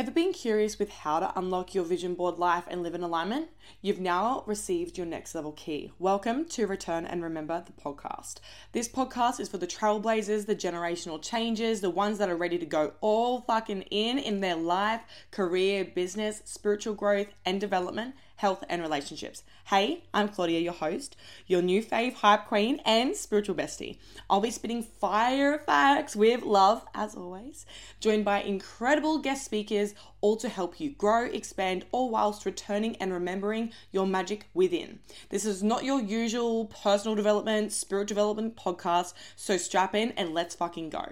Ever been curious with how to unlock your vision board life and live in alignment? You've now received your next level key. Welcome to Return and Remember the podcast. This podcast is for the trailblazers, the generational changes, the ones that are ready to go all fucking in in their life, career, business, spiritual growth, and development health, and relationships. Hey, I'm Claudia, your host, your new fave hype queen and spiritual bestie. I'll be spitting fire facts with love, as always, joined by incredible guest speakers, all to help you grow, expand, all whilst returning and remembering your magic within. This is not your usual personal development, spirit development podcast, so strap in and let's fucking go.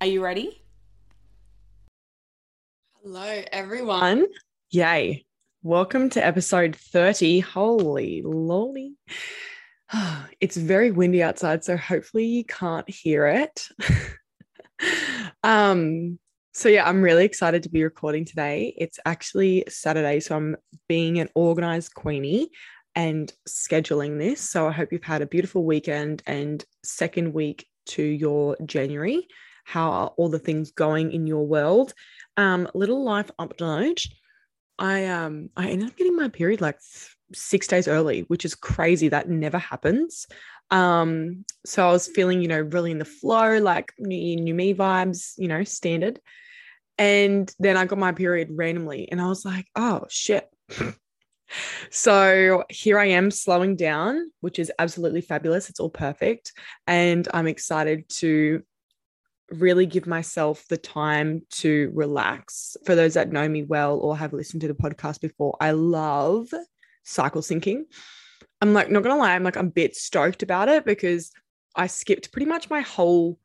Are you ready? Hello, everyone. Yay. Welcome to episode 30. Holy lolly. It's very windy outside, so hopefully you can't hear it. um, so yeah, I'm really excited to be recording today. It's actually Saturday, so I'm being an organized queenie and scheduling this. So I hope you've had a beautiful weekend and second week to your January. How are all the things going in your world? Um, little life update I um I ended up getting my period like six days early, which is crazy. That never happens. Um, so I was feeling, you know, really in the flow, like new, new me vibes, you know, standard. And then I got my period randomly, and I was like, oh shit. so here I am slowing down, which is absolutely fabulous. It's all perfect. And I'm excited to really give myself the time to relax. For those that know me well or have listened to the podcast before, I love cycle syncing. I'm like, not gonna lie, I'm like, I'm a bit stoked about it because I skipped pretty much my whole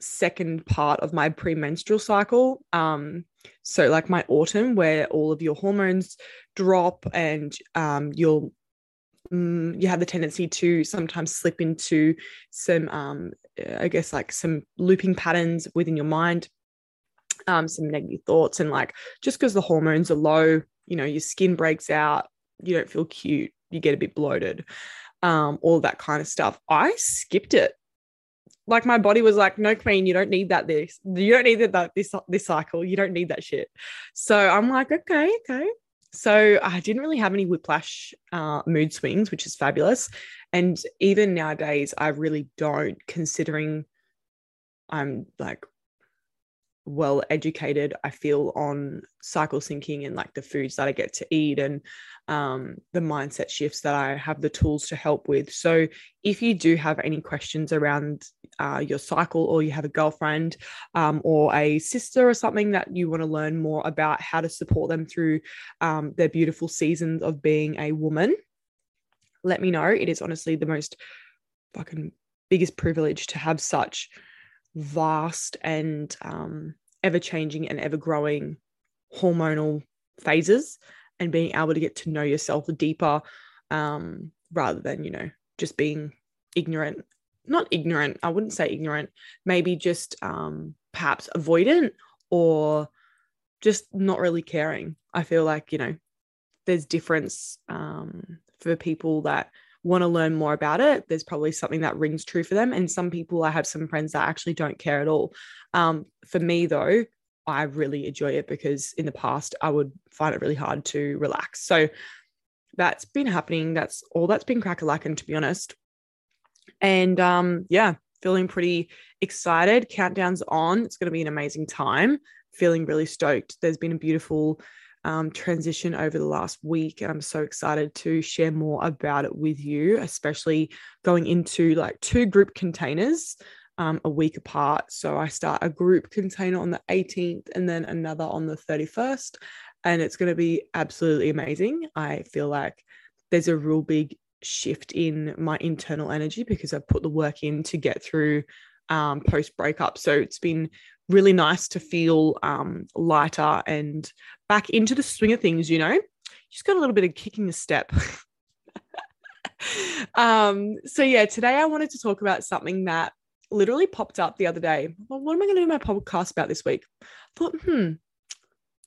second part of my premenstrual cycle. Um, so like my autumn, where all of your hormones drop and um, you'll mm, you have the tendency to sometimes slip into some um, I guess like some looping patterns within your mind, um, some negative thoughts, and like just because the hormones are low, you know, your skin breaks out, you don't feel cute, you get a bit bloated, um, all that kind of stuff. I skipped it. Like my body was like, no, queen, you don't need that. This you don't need that this this cycle. You don't need that shit. So I'm like, okay, okay. So I didn't really have any whiplash uh, mood swings, which is fabulous. And even nowadays, I really don't, considering I'm like well educated, I feel on cycle syncing and like the foods that I get to eat and um, the mindset shifts that I have the tools to help with. So if you do have any questions around uh, your cycle or you have a girlfriend um, or a sister or something that you want to learn more about how to support them through um, their beautiful seasons of being a woman, let me know. It is honestly the most fucking biggest privilege to have such vast and um, ever changing and ever growing hormonal phases and being able to get to know yourself deeper um, rather than, you know, just being ignorant. Not ignorant, I wouldn't say ignorant, maybe just um, perhaps avoidant or just not really caring. I feel like, you know, there's difference um, for people that want to learn more about it, there's probably something that rings true for them. And some people, I have some friends that actually don't care at all. Um, for me, though, I really enjoy it because in the past, I would find it really hard to relax. So that's been happening. That's all that's been crack a lacking, to be honest. And um, yeah, feeling pretty excited. Countdown's on. It's going to be an amazing time. Feeling really stoked. There's been a beautiful um, transition over the last week. And I'm so excited to share more about it with you, especially going into like two group containers um, a week apart. So I start a group container on the 18th and then another on the 31st. And it's going to be absolutely amazing. I feel like there's a real big shift in my internal energy because I've put the work in to get through um, post breakup. So it's been really nice to feel um, lighter and back into the swing of things, you know, just got a little bit of kicking the step. um, so, yeah, today I wanted to talk about something that literally popped up the other day. Well, what am I going to do my podcast about this week? I thought, hmm,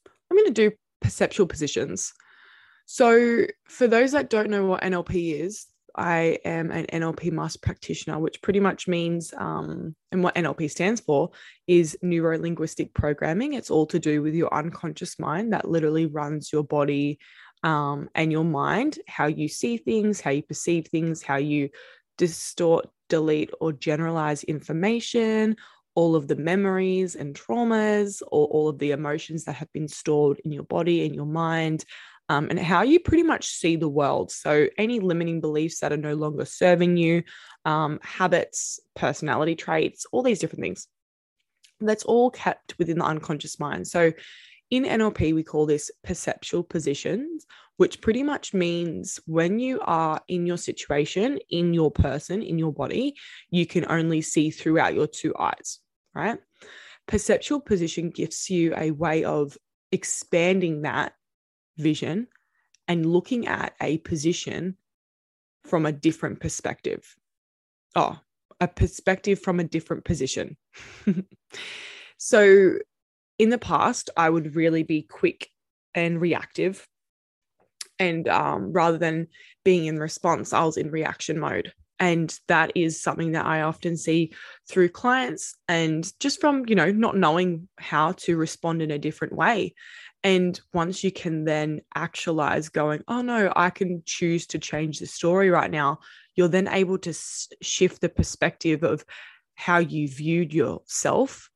I'm going to do perceptual positions. So, for those that don't know what NLP is, I am an NLP master practitioner, which pretty much means, um, and what NLP stands for is neuro linguistic programming. It's all to do with your unconscious mind that literally runs your body um, and your mind, how you see things, how you perceive things, how you distort, delete, or generalize information, all of the memories and traumas, or all of the emotions that have been stored in your body and your mind, um, and how you pretty much see the world. So, any limiting beliefs that are no longer serving you, um, habits, personality traits, all these different things. That's all kept within the unconscious mind. So, in NLP, we call this perceptual positions, which pretty much means when you are in your situation, in your person, in your body, you can only see throughout your two eyes, right? Perceptual position gives you a way of expanding that vision and looking at a position from a different perspective. Oh, a perspective from a different position. so, in the past, I would really be quick and reactive. And um, rather than being in response, I was in reaction mode. And that is something that I often see through clients and just from, you know, not knowing how to respond in a different way. And once you can then actualize going, oh no, I can choose to change the story right now, you're then able to shift the perspective of how you viewed yourself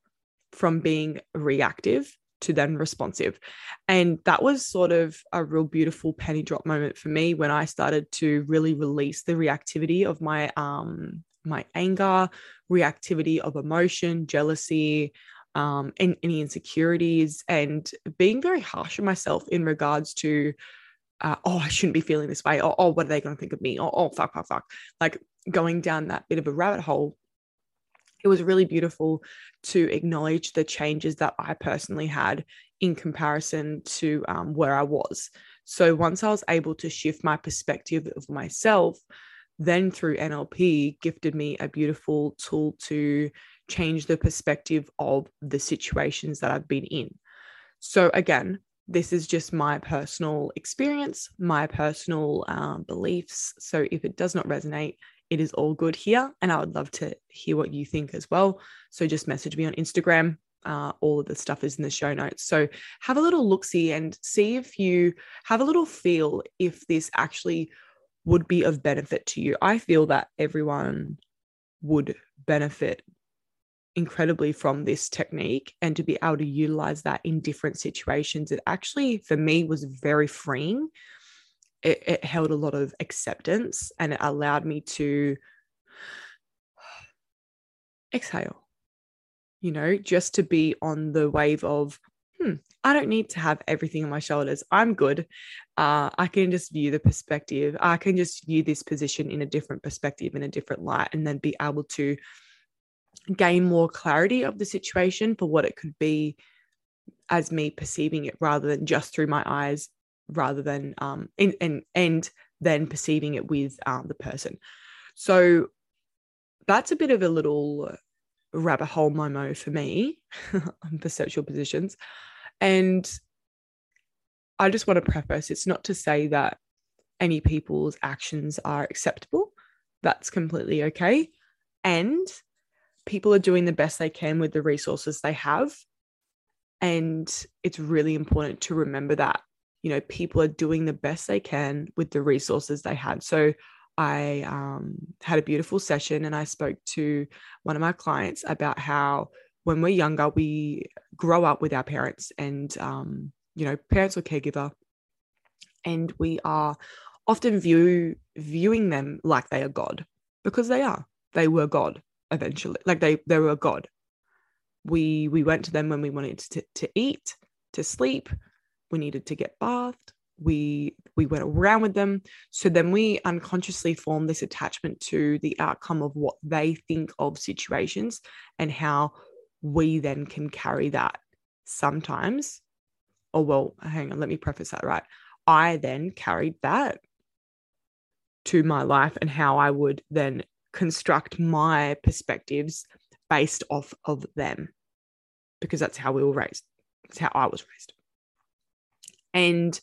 from being reactive to then responsive. And that was sort of a real beautiful penny drop moment for me when I started to really release the reactivity of my um my anger, reactivity of emotion, jealousy, um, and any insecurities, and being very harsh on myself in regards to, uh, oh, I shouldn't be feeling this way. Or, oh, what are they going to think of me? Or, oh, fuck, fuck, fuck. Like going down that bit of a rabbit hole. It was really beautiful to acknowledge the changes that I personally had in comparison to um, where I was. So once I was able to shift my perspective of myself, then through NLP gifted me a beautiful tool to change the perspective of the situations that I've been in. So, again, this is just my personal experience, my personal um, beliefs. So, if it does not resonate, it is all good here. And I would love to hear what you think as well. So, just message me on Instagram. Uh, all of the stuff is in the show notes. So, have a little look see and see if you have a little feel if this actually would be of benefit to you. I feel that everyone would benefit incredibly from this technique and to be able to utilize that in different situations it actually for me was very freeing it, it held a lot of acceptance and it allowed me to exhale you know just to be on the wave of hmm i don't need to have everything on my shoulders. I'm good. Uh, i can just view the perspective. I can just view this position in a different perspective in a different light and then be able to gain more clarity of the situation for what it could be as me perceiving it rather than just through my eyes rather than um and and, and then perceiving it with um, the person. So that's a bit of a little rabbit hole momo for me on perceptual positions. And i just want to preface it's not to say that any people's actions are acceptable. That's completely okay. And people are doing the best they can with the resources they have. And it's really important to remember that, you know, people are doing the best they can with the resources they had. So I um, had a beautiful session and I spoke to one of my clients about how when we're younger, we grow up with our parents and, um, you know, parents or caregiver, and we are often view viewing them like they are God because they are. They were God eventually like they they were god we we went to them when we wanted to, to eat to sleep we needed to get bathed we we went around with them so then we unconsciously form this attachment to the outcome of what they think of situations and how we then can carry that sometimes oh well hang on let me preface that right i then carried that to my life and how i would then construct my perspectives based off of them because that's how we were raised. That's how I was raised. And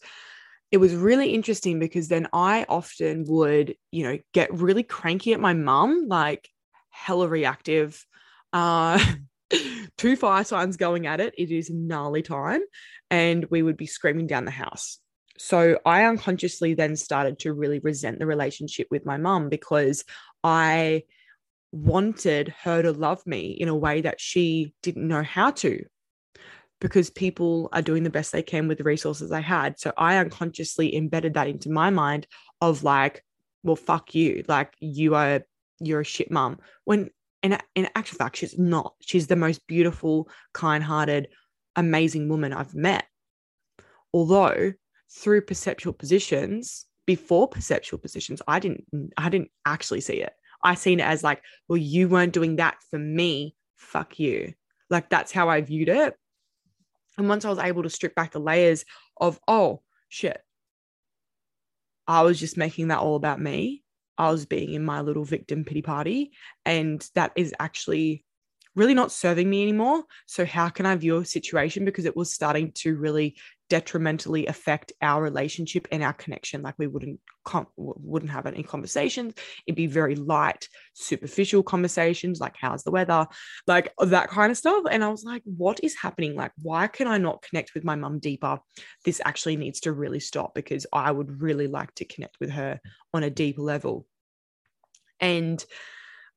it was really interesting because then I often would, you know, get really cranky at my mum, like hella reactive. Uh, two fire signs going at it. It is gnarly time. And we would be screaming down the house. So I unconsciously then started to really resent the relationship with my mum because I wanted her to love me in a way that she didn't know how to because people are doing the best they can with the resources they had. So I unconsciously embedded that into my mind of like, well, fuck you. Like you are, you're a shit mum. When in, in actual fact, she's not. She's the most beautiful, kind hearted, amazing woman I've met. Although through perceptual positions, before perceptual positions, I didn't, I didn't actually see it. I seen it as like, well, you weren't doing that for me. Fuck you. Like that's how I viewed it. And once I was able to strip back the layers of, oh, shit, I was just making that all about me. I was being in my little victim pity party. And that is actually really not serving me anymore. So, how can I view a situation? Because it was starting to really detrimentally affect our relationship and our connection. Like we wouldn't wouldn't have any conversations. It'd be very light superficial conversations like how's the weather? Like that kind of stuff. And i was like what is happening? Like why can i not connect with my mum deeper? This actually needs to really stop because i would really like to connect with her on a deeper level. And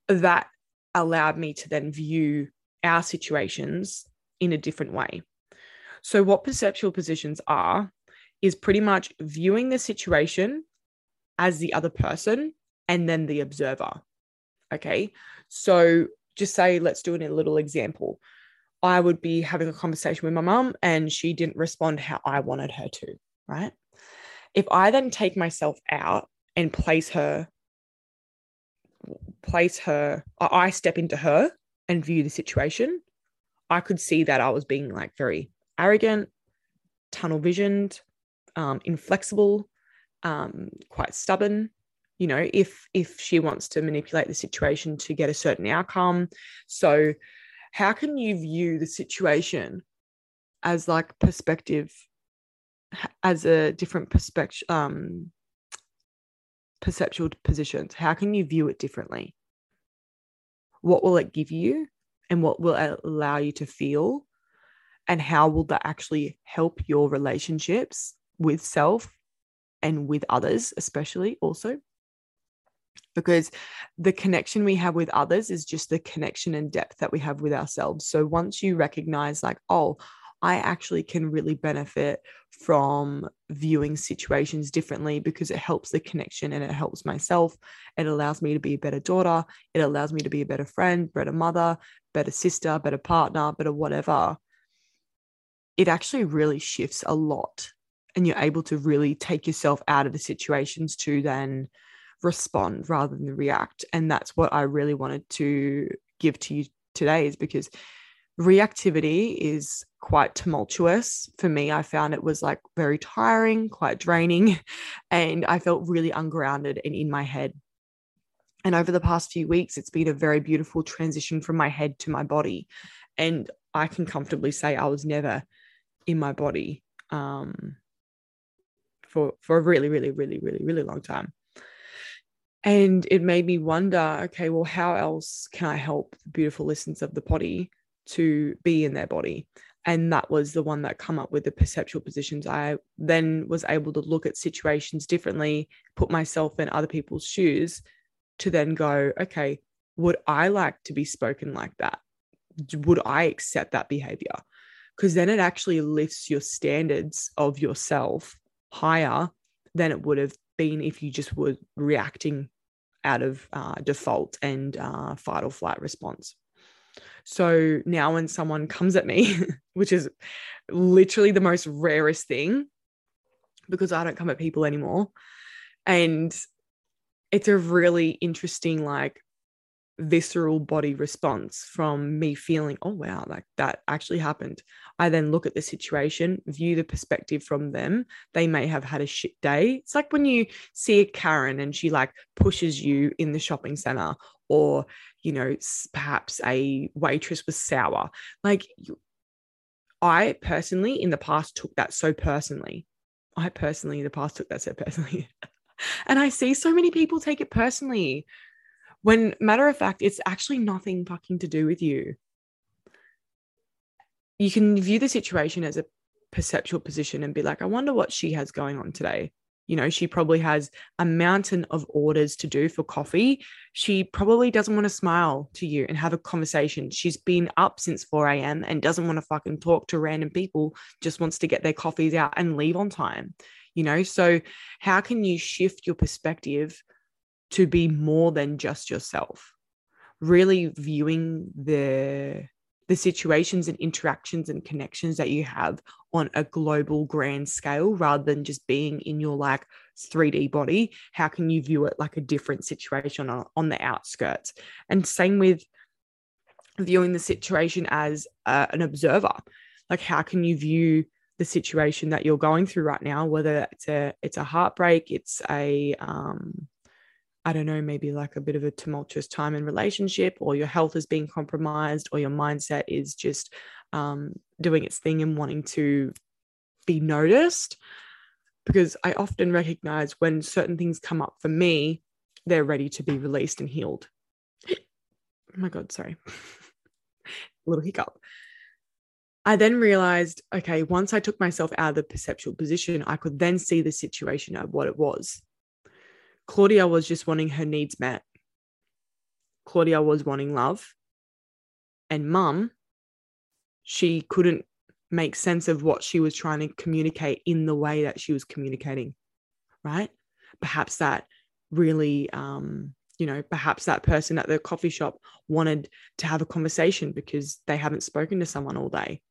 that allowed me to then view our situations in a different way so, what perceptual positions are is pretty much viewing the situation as the other person and then the observer. Okay. So, just say, let's do a little example. I would be having a conversation with my mum and she didn't respond how I wanted her to, right? If I then take myself out and place her, place her, I step into her and view the situation, I could see that I was being like very arrogant, tunnel visioned, um, inflexible, um, quite stubborn. You know, if if she wants to manipulate the situation to get a certain outcome, so how can you view the situation as like perspective, as a different perspective, um, perceptual positions? How can you view it differently? What will it give you, and what will it allow you to feel? And how will that actually help your relationships with self and with others especially also because the connection we have with others is just the connection and depth that we have with ourselves so once you recognize like oh I actually can really benefit from viewing situations differently because it helps the connection and it helps myself. It allows me to be a better daughter. It allows me to be a better friend, better mother, better sister, better partner, better whatever it actually really shifts a lot and you're able to really take yourself out of the situations to then respond rather than react. And that's what i really wanted to give to you today is because reactivity is quite tumultuous. For me i found it was like very tiring quite draining and i felt really ungrounded and in my head. And over the past few weeks it's been a very beautiful transition from my head to my body and i can comfortably say i was never in my body um, for for a really, really, really, really, really long time. And it made me wonder, okay, well, how else can I help the beautiful listeners of the potty to be in their body? And that was the one that come up with the perceptual positions. I then was able to look at situations differently, put myself in other people's shoes to then go, okay, would I like to be spoken like that? Would I accept that behavior? Because then it actually lifts your standards of yourself higher than it would have been if you just were reacting out of uh, default and uh, fight or flight response. So now when someone comes at me, which is literally the most rarest thing because I don't come at people anymore. And it's a really interesting, like, visceral body response from me feeling, oh, wow, like that actually happened. I then look at the situation, view the perspective from them. They may have had a shit day. It's like when you see a Karen and she like pushes you in the shopping center, or, you know, perhaps a waitress was sour. Like, I personally in the past took that so personally. I personally, in the past took that so personally. and I see so many people take it personally when matter of fact, it's actually nothing fucking to do with you. You can view the situation as a perceptual position and be like, I wonder what she has going on today. You know, she probably has a mountain of orders to do for coffee. She probably doesn't want to smile to you and have a conversation. She's been up since 4 a.m. and doesn't want to fucking talk to random people, just wants to get their coffees out and leave on time. You know, so how can you shift your perspective to be more than just yourself? Really viewing the the situations and interactions and connections that you have on a global grand scale rather than just being in your like 3D body. How can you view it like a different situation on, on the outskirts? And same with viewing the situation as uh, an observer. Like, how can you view the situation that you're going through right now, whether it's a it's a heartbreak, it's a um, I don't know, maybe like a bit of a tumultuous time in relationship, or your health is being compromised, or your mindset is just um, doing its thing and wanting to be noticed. Because I often recognize when certain things come up for me, they're ready to be released and healed. oh my God, sorry. a little hiccup. I then realized, okay, once I took myself out of the perceptual position, I could then see the situation of what it was. Claudia was just wanting her needs met. Claudia was wanting love. And mum, she couldn't make sense of what she was trying to communicate in the way that she was communicating, right? Perhaps that really, um, you know, perhaps that person at the coffee shop wanted to have a conversation because they haven't spoken to someone all day.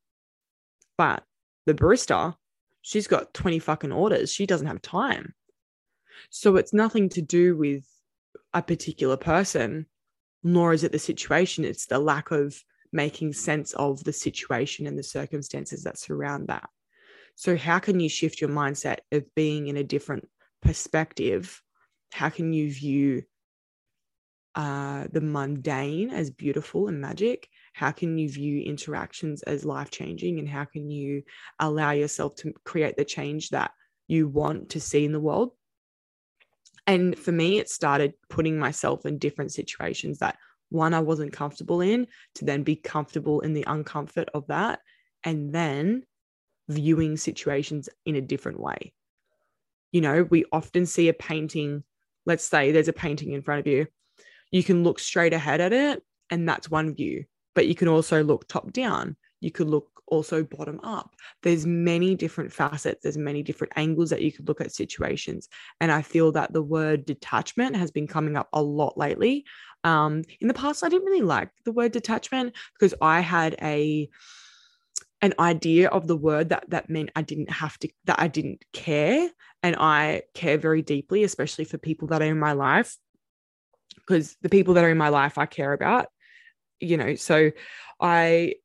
But the barista, she's got 20 fucking orders. She doesn't have time. So it's nothing to do with a particular person, nor is it the situation. It's the lack of making sense of the situation and the circumstances that surround that. So, how can you shift your mindset of being in a different perspective? How can you view uh, the mundane as beautiful and magic? How can you view interactions as life changing? And how can you allow yourself to create the change that you want to see in the world? And for me, it started putting myself in different situations that one, I wasn't comfortable in, to then be comfortable in the uncomfort of that, and then viewing situations in a different way. You know, we often see a painting, let's say there's a painting in front of you, you can look straight ahead at it, and that's one view, but you can also look top down. You could look also bottom up. There's many different facets, there's many different angles that you could look at situations. And I feel that the word detachment has been coming up a lot lately. Um, in the past, I didn't really like the word detachment because I had a an idea of the word that that meant I didn't have to that I didn't care and I care very deeply especially for people that are in my life because the people that are in my life I care about you know so I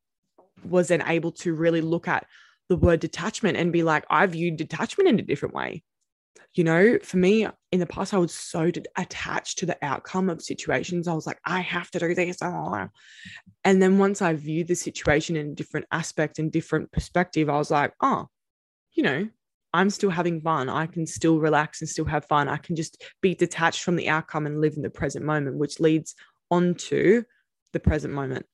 was then able to really look at the word detachment and be like, I viewed detachment in a different way. You know, for me in the past, I was so attached to the outcome of situations. I was like, I have to do this. And then once I viewed the situation in a different aspect and different perspective, I was like, oh, you know, I'm still having fun. I can still relax and still have fun. I can just be detached from the outcome and live in the present moment, which leads onto the present moment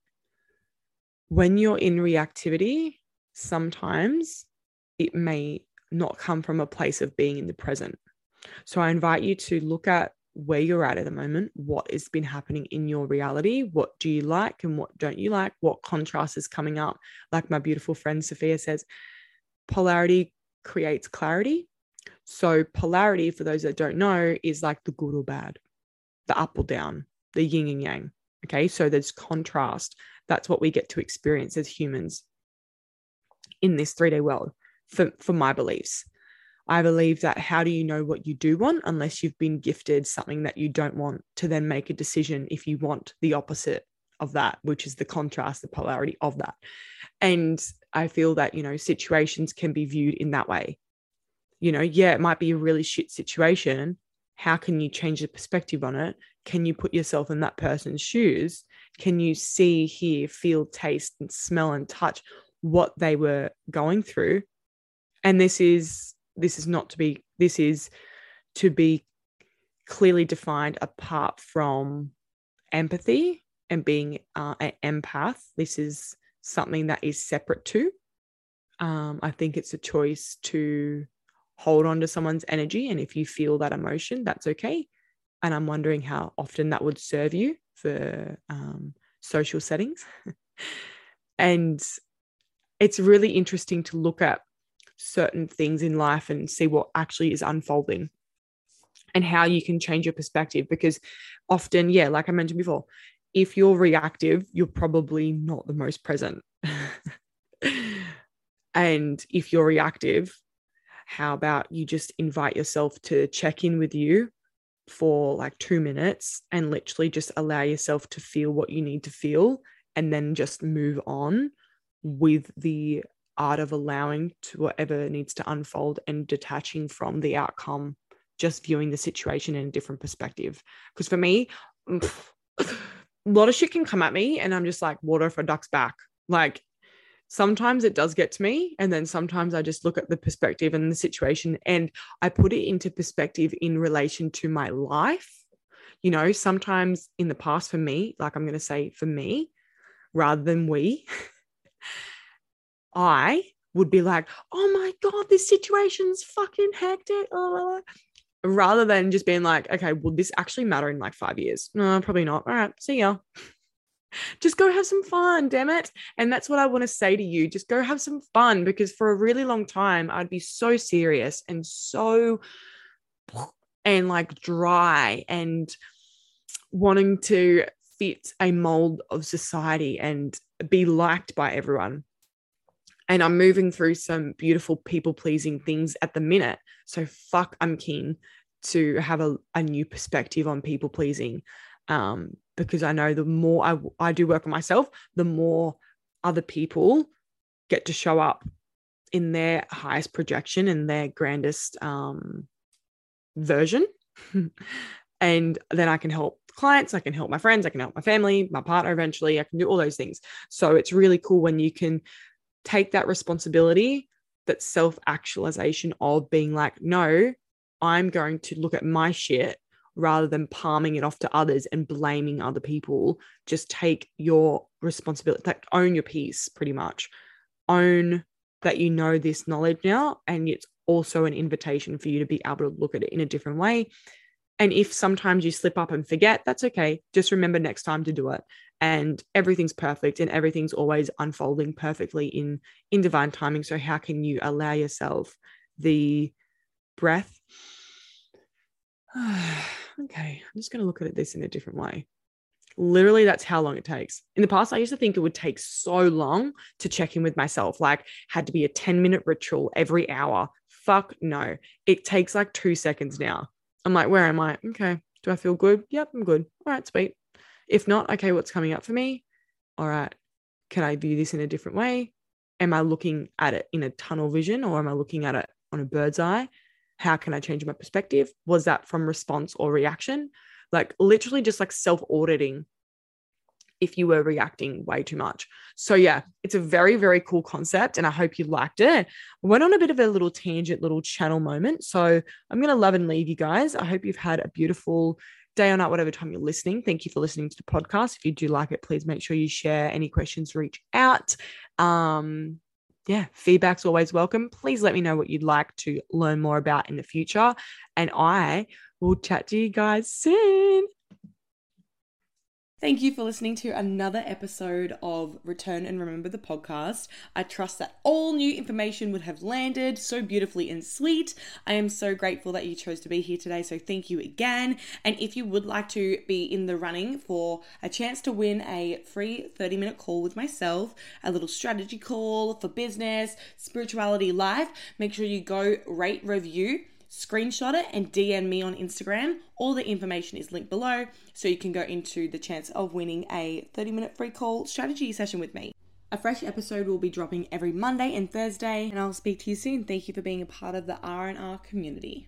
when you're in reactivity, sometimes it may not come from a place of being in the present. So I invite you to look at where you're at at the moment, what has been happening in your reality, what do you like and what don't you like, what contrast is coming up. Like my beautiful friend Sophia says, polarity creates clarity. So, polarity, for those that don't know, is like the good or bad, the up or down, the yin and yang. Okay, so there's contrast that's what we get to experience as humans in this 3D world for, for my beliefs. I believe that how do you know what you do want unless you've been gifted something that you don't want to then make a decision if you want the opposite of that, which is the contrast, the polarity of that. And I feel that, you know, situations can be viewed in that way. You know, yeah, it might be a really shit situation. How can you change the perspective on it? Can you put yourself in that person's shoes can you see, hear, feel, taste, and smell and touch what they were going through? And this is this is not to be this is to be clearly defined apart from empathy and being uh, an empath this is something that is separate to um, i think it's a choice to hold on to someone's energy and if you feel that emotion that's okay. And i'm wondering how often that would serve you for um, social settings. And it's really interesting to look at certain things in life and see what actually is unfolding and how you can change your perspective because often yeah like i mentioned before if you're reactive you're probably not the most present. And if you're reactive how about you just invite yourself to check in with you for like 2 minutes and literally just allow yourself to feel what you need to feel and then just move on with the art of allowing to whatever needs to unfold and detaching from the outcome just viewing the situation in a different perspective. Because for me a lot of shit can come at me and i'm just like water for duck's back. Like sometimes it does get to me and then sometimes i just look at the perspective and the situation and i put it into perspective in relation to my life you know sometimes in the past for me like i'm going to say for me rather than we I would be like, oh my God, this situation's fucking hectic. Rather than just being like, okay, will this actually matter in like five years? No, probably not. All right, see ya. Just go have some fun, damn it. And that's what I want to say to you. Just go have some fun because for a really long time, I'd be so serious and so and like dry and wanting to fit a mold of society and be liked by everyone and I'm moving through some beautiful people pleasing things at the minute. So fuck, I'm keen to have a, a new perspective on people pleasing. Um, because I know the more I, I do work on myself, the more other people get to show up in their highest projection and their grandest um, version. and then I can help clients, I can help my friends, I can help my family, my partner eventually, I can do all those things. So it's really cool when you can take that responsibility, that self actualization of being like, no, I'm going to look at my shit rather than palming it off to others and blaming other people. Just take your responsibility, like own your piece pretty much. Own that you know this knowledge now. And it's also an invitation for you to be able to look at it in a different way. And if sometimes you slip up and forget, that's okay. Just remember next time to do it and everything's perfect and everything's always unfolding perfectly in in divine timing so how can you allow yourself the breath okay i'm just going to look at this in a different way. Literally that's how long it takes. In the past i used to think it would take so long to check in with myself like had to be a 10 minute ritual every hour. Fuck no. It takes like two seconds now. I'm like where am i? Okay do i feel good? Yep i'm good. All right sweet. If not, okay, what's coming up for me? All right, can I view this in a different way? Am I looking at it in a tunnel vision or am I looking at it on a bird's eye? How can I change my perspective? Was that from response or reaction? Like literally just like self auditing if you were reacting way too much. So, yeah, it's a very, very cool concept. And I hope you liked it. I went on a bit of a little tangent, little channel moment. So, I'm going to love and leave you guys. I hope you've had a beautiful day or night, whatever time you're listening. Thank you for listening to the podcast. If you do like it, please make sure you share any questions, reach out. Um, yeah, feedback's always welcome. Please let me know what you'd like to learn more about in the future. And I will chat to you guys soon. Thank you for listening to another episode of Return and Remember the podcast. I trust that all new information would have landed so beautifully and sweet. I am so grateful that you chose to be here today, so thank you again. And if you would like to be in the running for a chance to win a free 30 minute call with myself, a little strategy call for business, spirituality, life, make sure you go rate, review screenshot it and DM me on Instagram. All the information is linked below so you can go into the chance of winning a 30 minute free call strategy session with me. A fresh episode will be dropping every Monday and Thursday, and I'll speak to you soon. Thank you for being a part of the R&R community.